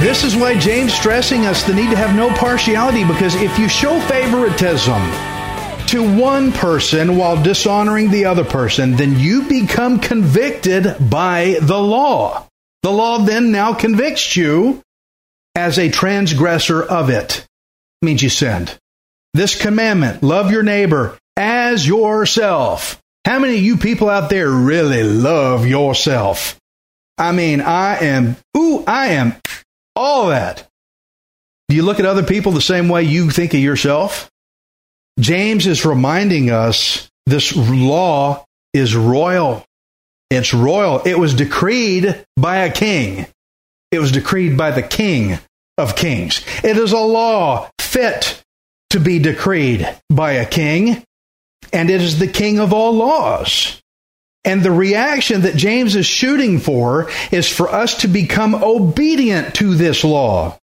This is why James stressing us the need to have no partiality because if you show favoritism to one person while dishonoring the other person, then you become convicted by the law. The law then now convicts you as a transgressor of it. Means you sinned. This commandment, love your neighbor as yourself. How many of you people out there really love yourself? I mean, I am, ooh, I am all that. Do you look at other people the same way you think of yourself? James is reminding us this law is royal. It's royal. It was decreed by a king. It was decreed by the king of kings. It is a law fit to be decreed by a king, and it is the king of all laws. And the reaction that James is shooting for is for us to become obedient to this law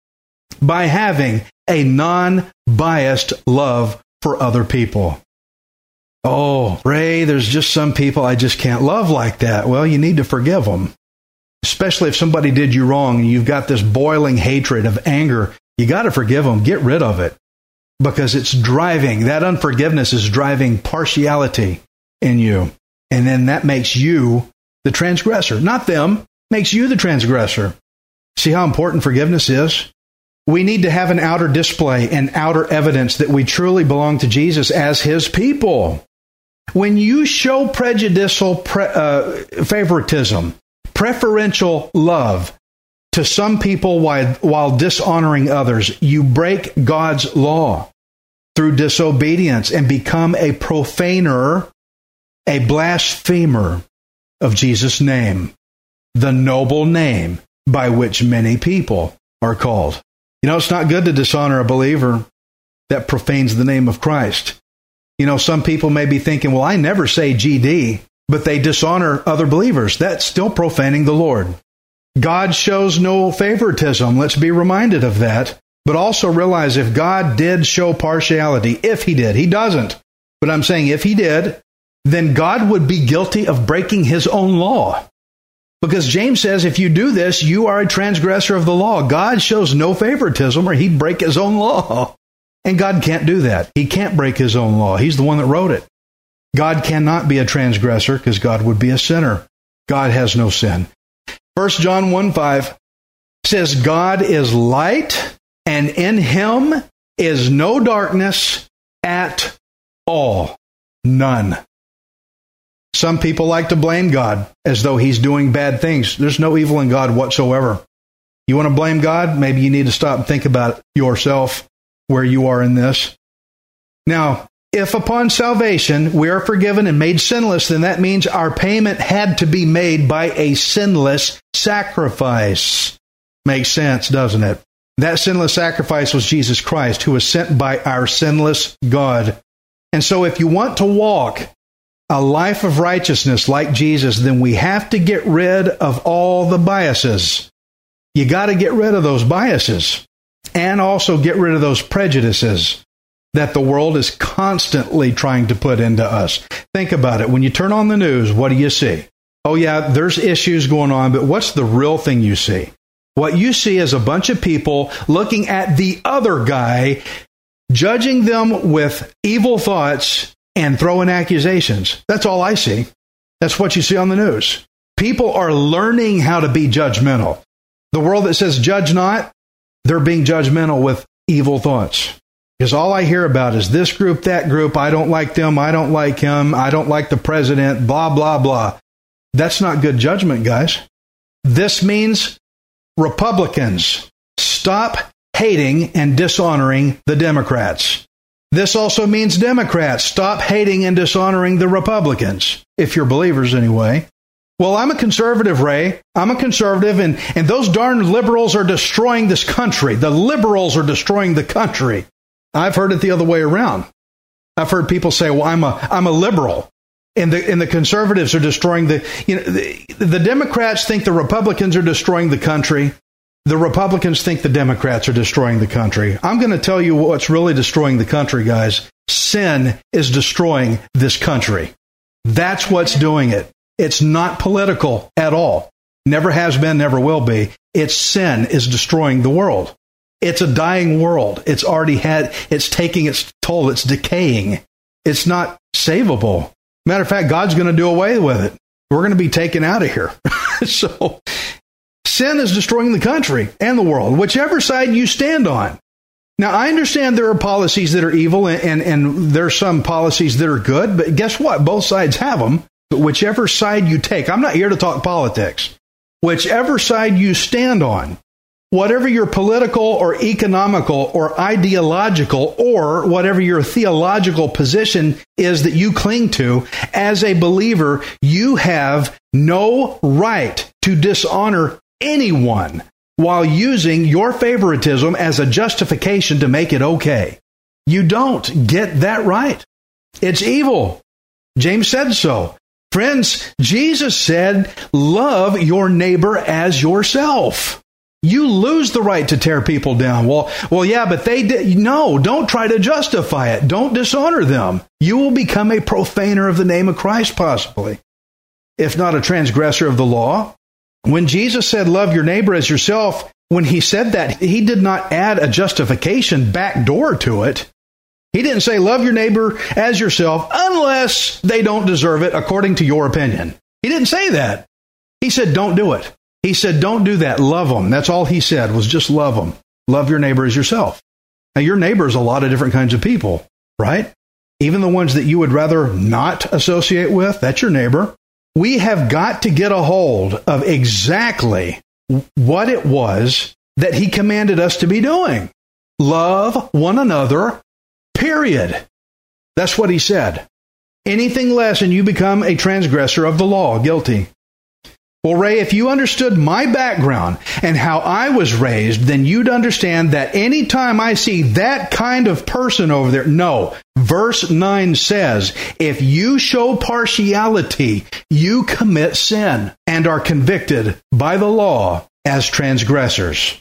by having a non biased love for other people. Oh, Ray, there's just some people I just can't love like that. Well, you need to forgive them. Especially if somebody did you wrong and you've got this boiling hatred of anger, you got to forgive them. Get rid of it because it's driving, that unforgiveness is driving partiality in you. And then that makes you the transgressor, not them, makes you the transgressor. See how important forgiveness is? We need to have an outer display and outer evidence that we truly belong to Jesus as his people. When you show prejudicial pre- uh, favoritism, preferential love to some people while, while dishonoring others, you break God's law through disobedience and become a profaner, a blasphemer of Jesus' name, the noble name by which many people are called. You know, it's not good to dishonor a believer that profanes the name of Christ. You know, some people may be thinking, well, I never say GD, but they dishonor other believers. That's still profaning the Lord. God shows no favoritism. Let's be reminded of that. But also realize if God did show partiality, if he did, he doesn't. But I'm saying if he did, then God would be guilty of breaking his own law. Because James says if you do this, you are a transgressor of the law. God shows no favoritism or he'd break his own law. And God can't do that. He can't break his own law. He's the one that wrote it. God cannot be a transgressor because God would be a sinner. God has no sin. 1 John 1 5 says, God is light, and in him is no darkness at all. None. Some people like to blame God as though he's doing bad things. There's no evil in God whatsoever. You want to blame God? Maybe you need to stop and think about yourself, where you are in this. Now, if upon salvation we are forgiven and made sinless, then that means our payment had to be made by a sinless sacrifice. Makes sense, doesn't it? That sinless sacrifice was Jesus Christ, who was sent by our sinless God. And so, if you want to walk a life of righteousness like Jesus, then we have to get rid of all the biases. You got to get rid of those biases and also get rid of those prejudices that the world is constantly trying to put into us. Think about it. When you turn on the news, what do you see? Oh, yeah, there's issues going on, but what's the real thing you see? What you see is a bunch of people looking at the other guy, judging them with evil thoughts and throwing accusations. That's all I see. That's what you see on the news. People are learning how to be judgmental. The world that says judge not, they're being judgmental with evil thoughts. Because all I hear about is this group, that group, I don't like them, I don't like him, I don't like the president, blah, blah, blah. That's not good judgment, guys. This means Republicans, stop hating and dishonoring the Democrats. This also means Democrats, stop hating and dishonoring the Republicans, if you're believers anyway. Well, I'm a conservative, Ray. I'm a conservative, and, and those darn liberals are destroying this country. The liberals are destroying the country. I've heard it the other way around. I've heard people say, well, I'm a, I'm a liberal. And the, and the conservatives are destroying the, you know, the, the Democrats think the Republicans are destroying the country. The Republicans think the Democrats are destroying the country. I'm going to tell you what's really destroying the country, guys. Sin is destroying this country. That's what's doing it. It's not political at all. Never has been, never will be. It's sin is destroying the world. It's a dying world. It's already had, it's taking its toll. It's decaying. It's not savable. Matter of fact, God's going to do away with it. We're going to be taken out of here. so sin is destroying the country and the world, whichever side you stand on. Now, I understand there are policies that are evil and, and, and there are some policies that are good, but guess what? Both sides have them. But whichever side you take, I'm not here to talk politics. Whichever side you stand on, whatever your political or economical or ideological or whatever your theological position is that you cling to, as a believer, you have no right to dishonor anyone while using your favoritism as a justification to make it okay. You don't get that right. It's evil. James said so. Friends, Jesus said, love your neighbor as yourself. You lose the right to tear people down. Well, well, yeah, but they did. No, don't try to justify it. Don't dishonor them. You will become a profaner of the name of Christ, possibly, if not a transgressor of the law. When Jesus said, love your neighbor as yourself, when he said that, he did not add a justification back door to it. He didn't say, love your neighbor as yourself unless they don't deserve it according to your opinion. He didn't say that. He said, don't do it. He said, don't do that. Love them. That's all he said was just love them. Love your neighbor as yourself. Now, your neighbor is a lot of different kinds of people, right? Even the ones that you would rather not associate with, that's your neighbor we have got to get a hold of exactly what it was that he commanded us to be doing. Love one another, period. That's what he said. Anything less and you become a transgressor of the law, guilty. Well, Ray, if you understood my background and how I was raised, then you'd understand that anytime I see that kind of person over there, no. Verse 9 says, if you show partiality, you commit sin and are convicted by the law as transgressors.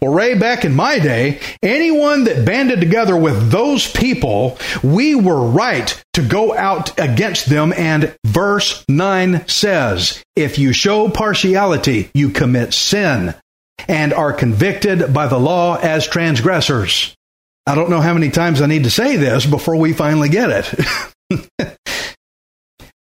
Well, Ray, back in my day, anyone that banded together with those people, we were right to go out against them. And verse 9 says, if you show partiality, you commit sin and are convicted by the law as transgressors. I don't know how many times I need to say this before we finally get it.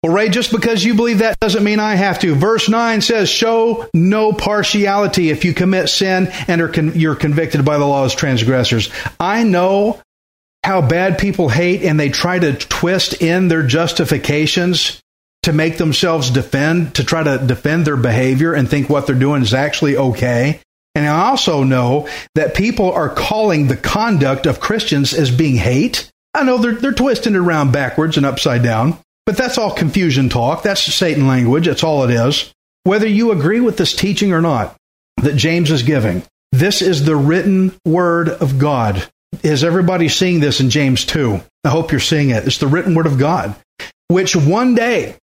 Well, Ray, just because you believe that doesn't mean I have to. Verse 9 says, Show no partiality if you commit sin and are con- you're convicted by the law as transgressors. I know how bad people hate and they try to twist in their justifications to make themselves defend, to try to defend their behavior and think what they're doing is actually okay. And I also know that people are calling the conduct of Christians as being hate. I know they're, they're twisting it around backwards and upside down. But that's all confusion talk. That's Satan language. That's all it is. Whether you agree with this teaching or not that James is giving, this is the written word of God. Is everybody seeing this in James 2? I hope you're seeing it. It's the written word of God, which one day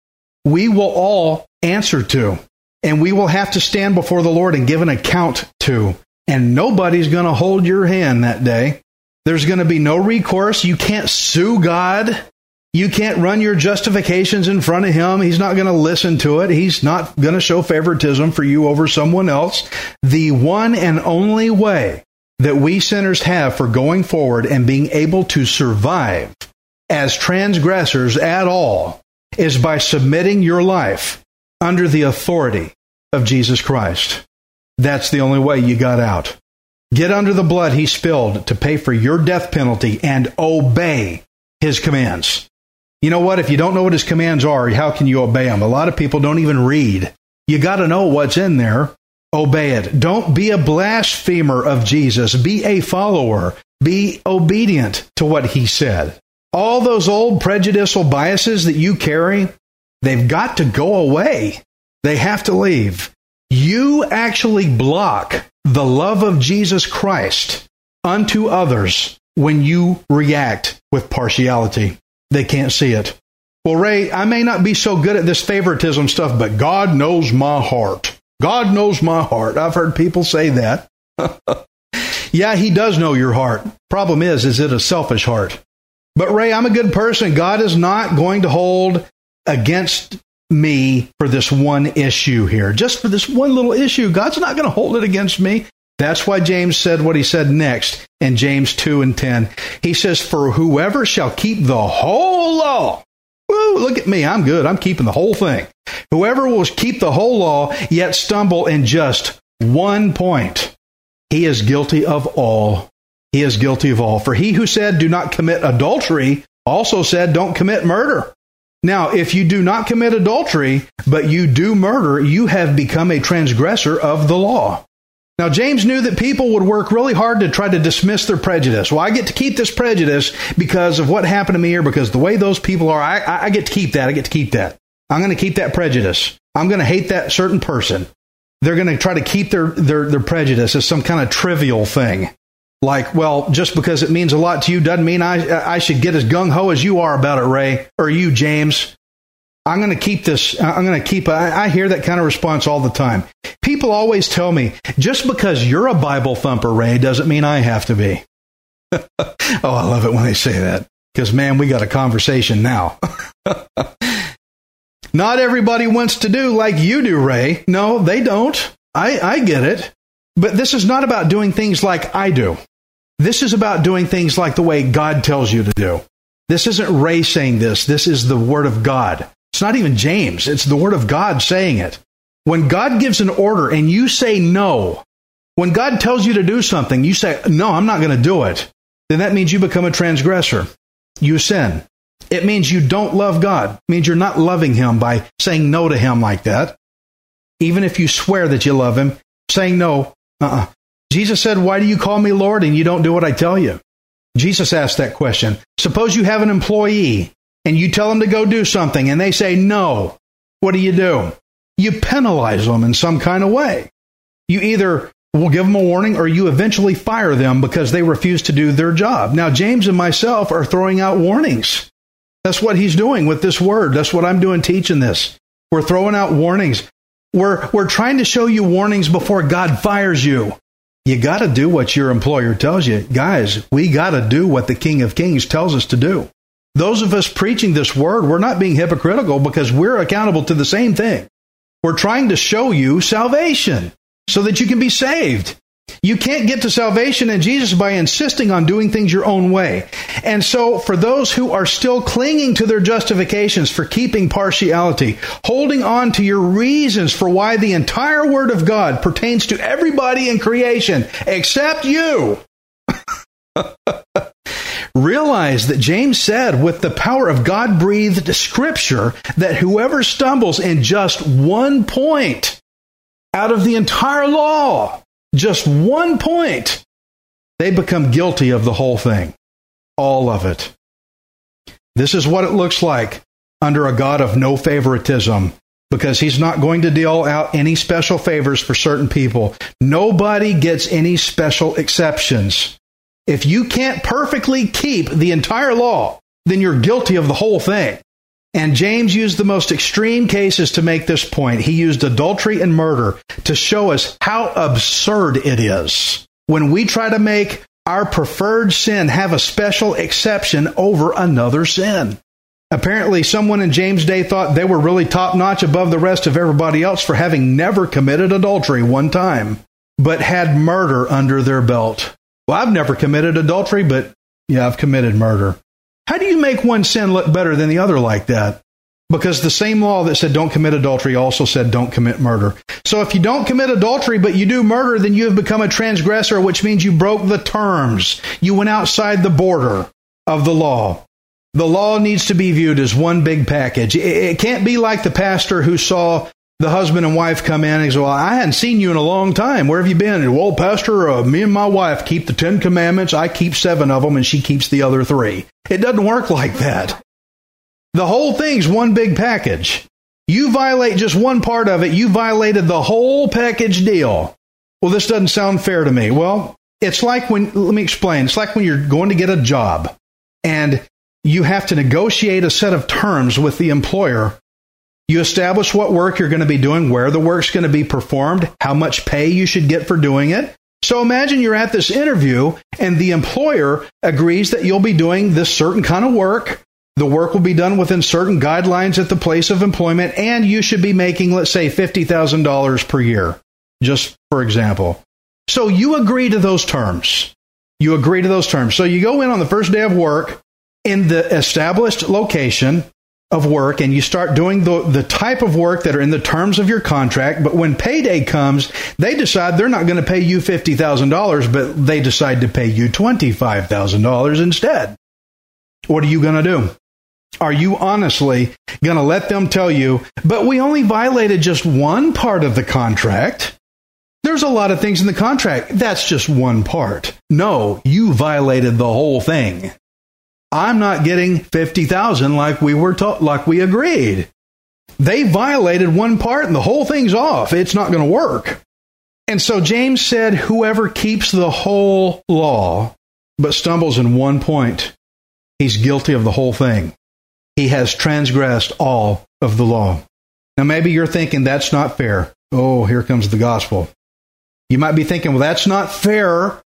we will all answer to, and we will have to stand before the Lord and give an account to. And nobody's going to hold your hand that day. There's going to be no recourse. You can't sue God. You can't run your justifications in front of him. He's not going to listen to it. He's not going to show favoritism for you over someone else. The one and only way that we sinners have for going forward and being able to survive as transgressors at all is by submitting your life under the authority of Jesus Christ. That's the only way you got out. Get under the blood he spilled to pay for your death penalty and obey his commands. You know what? If you don't know what his commands are, how can you obey them? A lot of people don't even read. You got to know what's in there. Obey it. Don't be a blasphemer of Jesus. Be a follower. Be obedient to what he said. All those old prejudicial biases that you carry, they've got to go away. They have to leave. You actually block the love of Jesus Christ unto others when you react with partiality. They can't see it. Well, Ray, I may not be so good at this favoritism stuff, but God knows my heart. God knows my heart. I've heard people say that. yeah, he does know your heart. Problem is, is it a selfish heart? But Ray, I'm a good person. God is not going to hold against me for this one issue here. Just for this one little issue. God's not going to hold it against me. That's why James said what he said next in James 2 and 10. He says, For whoever shall keep the whole law. Woo, look at me. I'm good. I'm keeping the whole thing. Whoever will keep the whole law, yet stumble in just one point, he is guilty of all. He is guilty of all. For he who said, Do not commit adultery, also said, Don't commit murder. Now, if you do not commit adultery, but you do murder, you have become a transgressor of the law. Now, James knew that people would work really hard to try to dismiss their prejudice. Well, I get to keep this prejudice because of what happened to me here, because the way those people are, I, I get to keep that. I get to keep that. I'm going to keep that prejudice. I'm going to hate that certain person. They're going to try to keep their, their, their prejudice as some kind of trivial thing. Like, well, just because it means a lot to you doesn't mean I, I should get as gung ho as you are about it, Ray, or you, James. I'm going to keep this. I'm going to keep. I, I hear that kind of response all the time. People always tell me, just because you're a Bible thumper, Ray, doesn't mean I have to be. oh, I love it when they say that because, man, we got a conversation now. Not everybody wants to do like you do, Ray. No, they don't. I, I get it. But this is not about doing things like I do. This is about doing things like the way God tells you to do. This isn't Ray saying this. This is the Word of God. It's not even James. It's the Word of God saying it. When God gives an order and you say no, when God tells you to do something, you say, no, I'm not going to do it, then that means you become a transgressor. You sin. It means you don't love God. It means you're not loving Him by saying no to Him like that. Even if you swear that you love Him, saying no, uh-uh. Jesus said, Why do you call me Lord and you don't do what I tell you? Jesus asked that question. Suppose you have an employee and you tell them to go do something and they say no. What do you do? You penalize them in some kind of way. You either will give them a warning or you eventually fire them because they refuse to do their job. Now, James and myself are throwing out warnings. That's what he's doing with this word. That's what I'm doing teaching this. We're throwing out warnings. We're, we're trying to show you warnings before God fires you. You got to do what your employer tells you. Guys, we got to do what the King of Kings tells us to do. Those of us preaching this word, we're not being hypocritical because we're accountable to the same thing. We're trying to show you salvation so that you can be saved. You can't get to salvation in Jesus by insisting on doing things your own way. And so, for those who are still clinging to their justifications for keeping partiality, holding on to your reasons for why the entire Word of God pertains to everybody in creation except you, realize that James said, with the power of God breathed scripture, that whoever stumbles in just one point out of the entire law, just one point, they become guilty of the whole thing, all of it. This is what it looks like under a God of no favoritism because he's not going to deal out any special favors for certain people. Nobody gets any special exceptions. If you can't perfectly keep the entire law, then you're guilty of the whole thing. And James used the most extreme cases to make this point. He used adultery and murder to show us how absurd it is when we try to make our preferred sin have a special exception over another sin. Apparently, someone in James' day thought they were really top notch above the rest of everybody else for having never committed adultery one time, but had murder under their belt. Well, I've never committed adultery, but yeah, I've committed murder. How do you make one sin look better than the other like that? Because the same law that said don't commit adultery also said don't commit murder. So if you don't commit adultery but you do murder, then you have become a transgressor, which means you broke the terms. You went outside the border of the law. The law needs to be viewed as one big package. It can't be like the pastor who saw the husband and wife come in and he says, Well, I hadn't seen you in a long time. Where have you been? And, well, Pastor, uh, me and my wife keep the Ten Commandments. I keep seven of them and she keeps the other three. It doesn't work like that. The whole thing's one big package. You violate just one part of it, you violated the whole package deal. Well, this doesn't sound fair to me. Well, it's like when, let me explain. It's like when you're going to get a job and you have to negotiate a set of terms with the employer. You establish what work you're going to be doing, where the work's going to be performed, how much pay you should get for doing it. So imagine you're at this interview and the employer agrees that you'll be doing this certain kind of work. The work will be done within certain guidelines at the place of employment, and you should be making, let's say, $50,000 per year, just for example. So you agree to those terms. You agree to those terms. So you go in on the first day of work, in the established location of work and you start doing the, the type of work that are in the terms of your contract. But when payday comes, they decide they're not going to pay you $50,000, but they decide to pay you $25,000 instead. What are you going to do? Are you honestly going to let them tell you, but we only violated just one part of the contract? There's a lot of things in the contract. That's just one part. No, you violated the whole thing. I'm not getting 50,000 like we were taught, like we agreed. They violated one part and the whole thing's off. It's not going to work. And so James said, whoever keeps the whole law but stumbles in one point, he's guilty of the whole thing. He has transgressed all of the law. Now, maybe you're thinking that's not fair. Oh, here comes the gospel. You might be thinking, well, that's not fair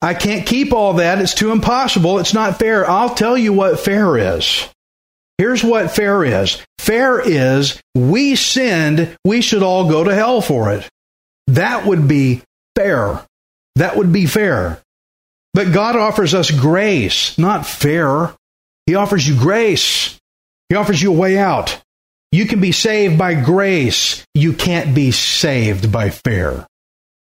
I can't keep all that. It's too impossible. It's not fair. I'll tell you what fair is. Here's what fair is fair is we sinned, we should all go to hell for it. That would be fair. That would be fair. But God offers us grace, not fair. He offers you grace. He offers you a way out. You can be saved by grace. You can't be saved by fair.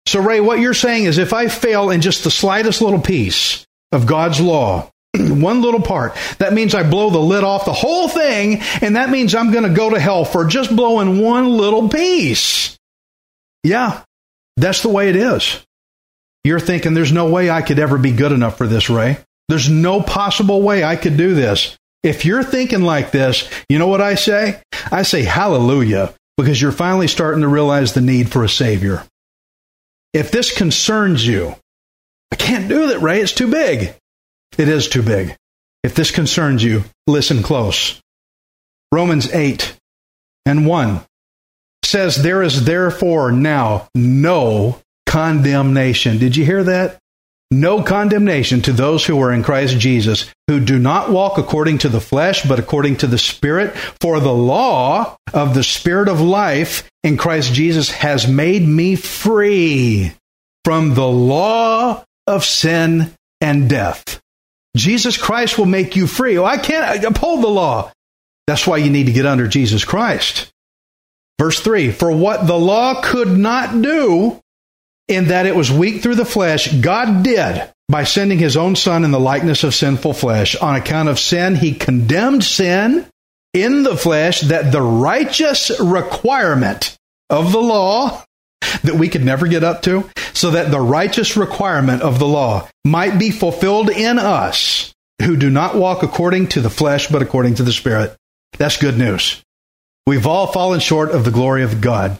So, Ray, what you're saying is if I fail in just the slightest little piece of God's law, one little part, that means I blow the lid off the whole thing, and that means I'm going to go to hell for just blowing one little piece. Yeah, that's the way it is. You're thinking there's no way I could ever be good enough for this, Ray. There's no possible way I could do this. If you're thinking like this, you know what I say? I say hallelujah because you're finally starting to realize the need for a Savior. If this concerns you, I can't do that, Ray. It's too big. It is too big. If this concerns you, listen close. Romans 8 and 1 says, There is therefore now no condemnation. Did you hear that? No condemnation to those who are in Christ Jesus, who do not walk according to the flesh, but according to the Spirit. For the law of the Spirit of life in Christ Jesus has made me free from the law of sin and death. Jesus Christ will make you free. Oh, I can't uphold the law. That's why you need to get under Jesus Christ. Verse 3 For what the law could not do, in that it was weak through the flesh, God did by sending his own son in the likeness of sinful flesh. On account of sin, he condemned sin in the flesh that the righteous requirement of the law that we could never get up to, so that the righteous requirement of the law might be fulfilled in us who do not walk according to the flesh, but according to the Spirit. That's good news. We've all fallen short of the glory of God.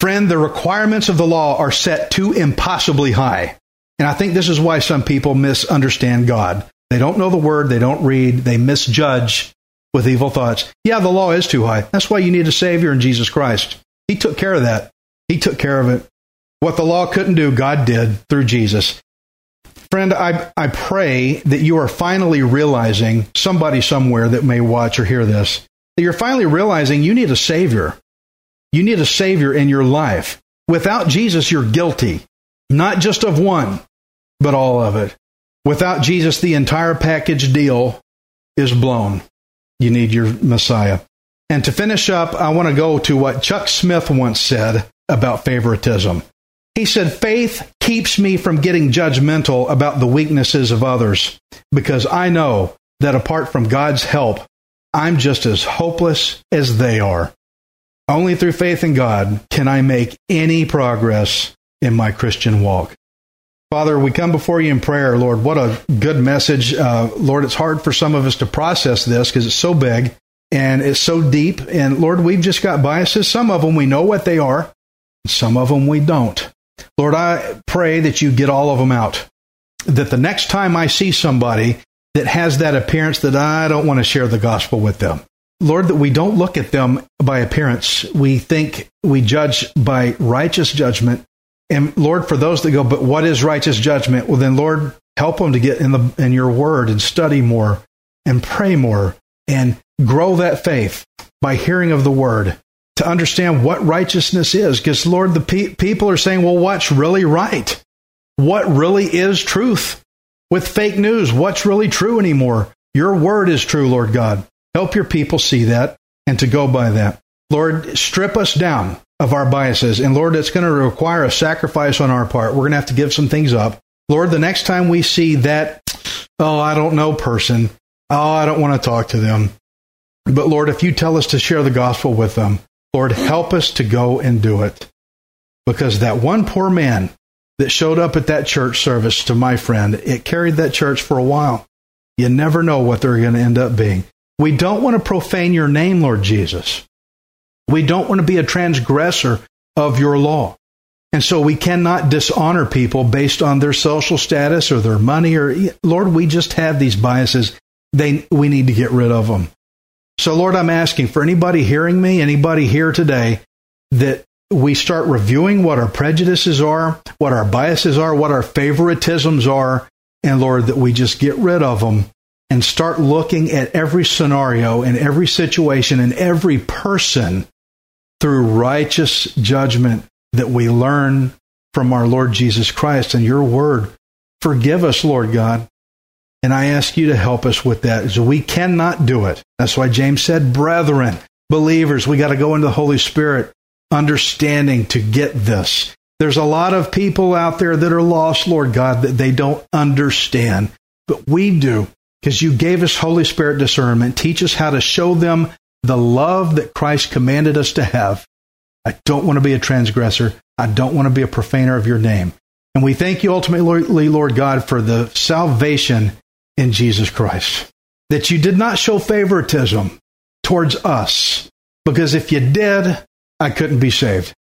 Friend, the requirements of the law are set too impossibly high. And I think this is why some people misunderstand God. They don't know the word, they don't read, they misjudge with evil thoughts. Yeah, the law is too high. That's why you need a Savior in Jesus Christ. He took care of that. He took care of it. What the law couldn't do, God did through Jesus. Friend, I, I pray that you are finally realizing, somebody somewhere that may watch or hear this, that you're finally realizing you need a Savior. You need a Savior in your life. Without Jesus, you're guilty, not just of one, but all of it. Without Jesus, the entire package deal is blown. You need your Messiah. And to finish up, I want to go to what Chuck Smith once said about favoritism. He said, Faith keeps me from getting judgmental about the weaknesses of others because I know that apart from God's help, I'm just as hopeless as they are. Only through faith in God can I make any progress in my Christian walk. Father, we come before you in prayer, Lord. What a good message. Uh, Lord, it's hard for some of us to process this because it's so big and it's so deep. And Lord, we've just got biases. Some of them we know what they are, some of them we don't. Lord, I pray that you get all of them out. That the next time I see somebody that has that appearance that I don't want to share the gospel with them. Lord, that we don't look at them by appearance. We think we judge by righteous judgment. And Lord, for those that go, but what is righteous judgment? Well, then, Lord, help them to get in the in your word and study more and pray more and grow that faith by hearing of the word to understand what righteousness is. Because, Lord, the pe- people are saying, well, what's really right? What really is truth? With fake news, what's really true anymore? Your word is true, Lord God. Help your people see that and to go by that. Lord, strip us down of our biases. And Lord, it's going to require a sacrifice on our part. We're going to have to give some things up. Lord, the next time we see that, oh, I don't know person, oh, I don't want to talk to them. But Lord, if you tell us to share the gospel with them, Lord, help us to go and do it. Because that one poor man that showed up at that church service to my friend, it carried that church for a while. You never know what they're going to end up being. We don't want to profane your name, Lord Jesus. We don't want to be a transgressor of your law. And so we cannot dishonor people based on their social status or their money or Lord, we just have these biases. They we need to get rid of them. So, Lord, I'm asking for anybody hearing me, anybody here today, that we start reviewing what our prejudices are, what our biases are, what our favoritisms are, and Lord, that we just get rid of them and start looking at every scenario and every situation and every person through righteous judgment that we learn from our Lord Jesus Christ and your word. Forgive us, Lord God. And I ask you to help us with that. So we cannot do it. That's why James said, brethren, believers, we got to go into the Holy Spirit understanding to get this. There's a lot of people out there that are lost, Lord God, that they don't understand. But we do, because you gave us Holy Spirit discernment. Teach us how to show them the love that Christ commanded us to have. I don't want to be a transgressor. I don't want to be a profaner of your name. And we thank you ultimately, Lord God, for the salvation in Jesus Christ. That you did not show favoritism towards us, because if you did, I couldn't be saved.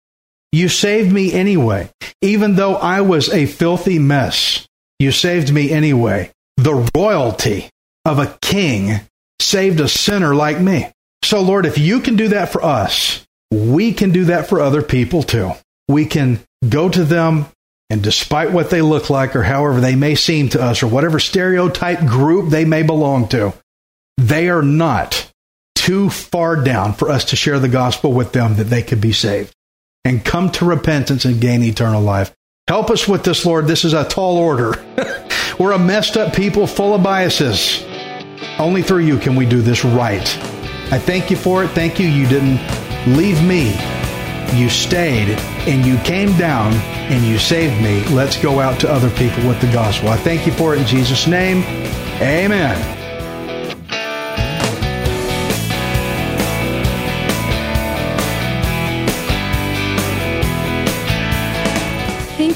You saved me anyway. Even though I was a filthy mess, you saved me anyway. The royalty of a king saved a sinner like me. So, Lord, if you can do that for us, we can do that for other people too. We can go to them and despite what they look like or however they may seem to us or whatever stereotype group they may belong to, they are not too far down for us to share the gospel with them that they could be saved and come to repentance and gain eternal life. Help us with this, Lord. This is a tall order. We're a messed up people full of biases. Only through you can we do this right. I thank you for it. Thank you. You didn't leave me you stayed and you came down and you saved me. Let's go out to other people with the gospel. I thank you for it in Jesus' name. Amen.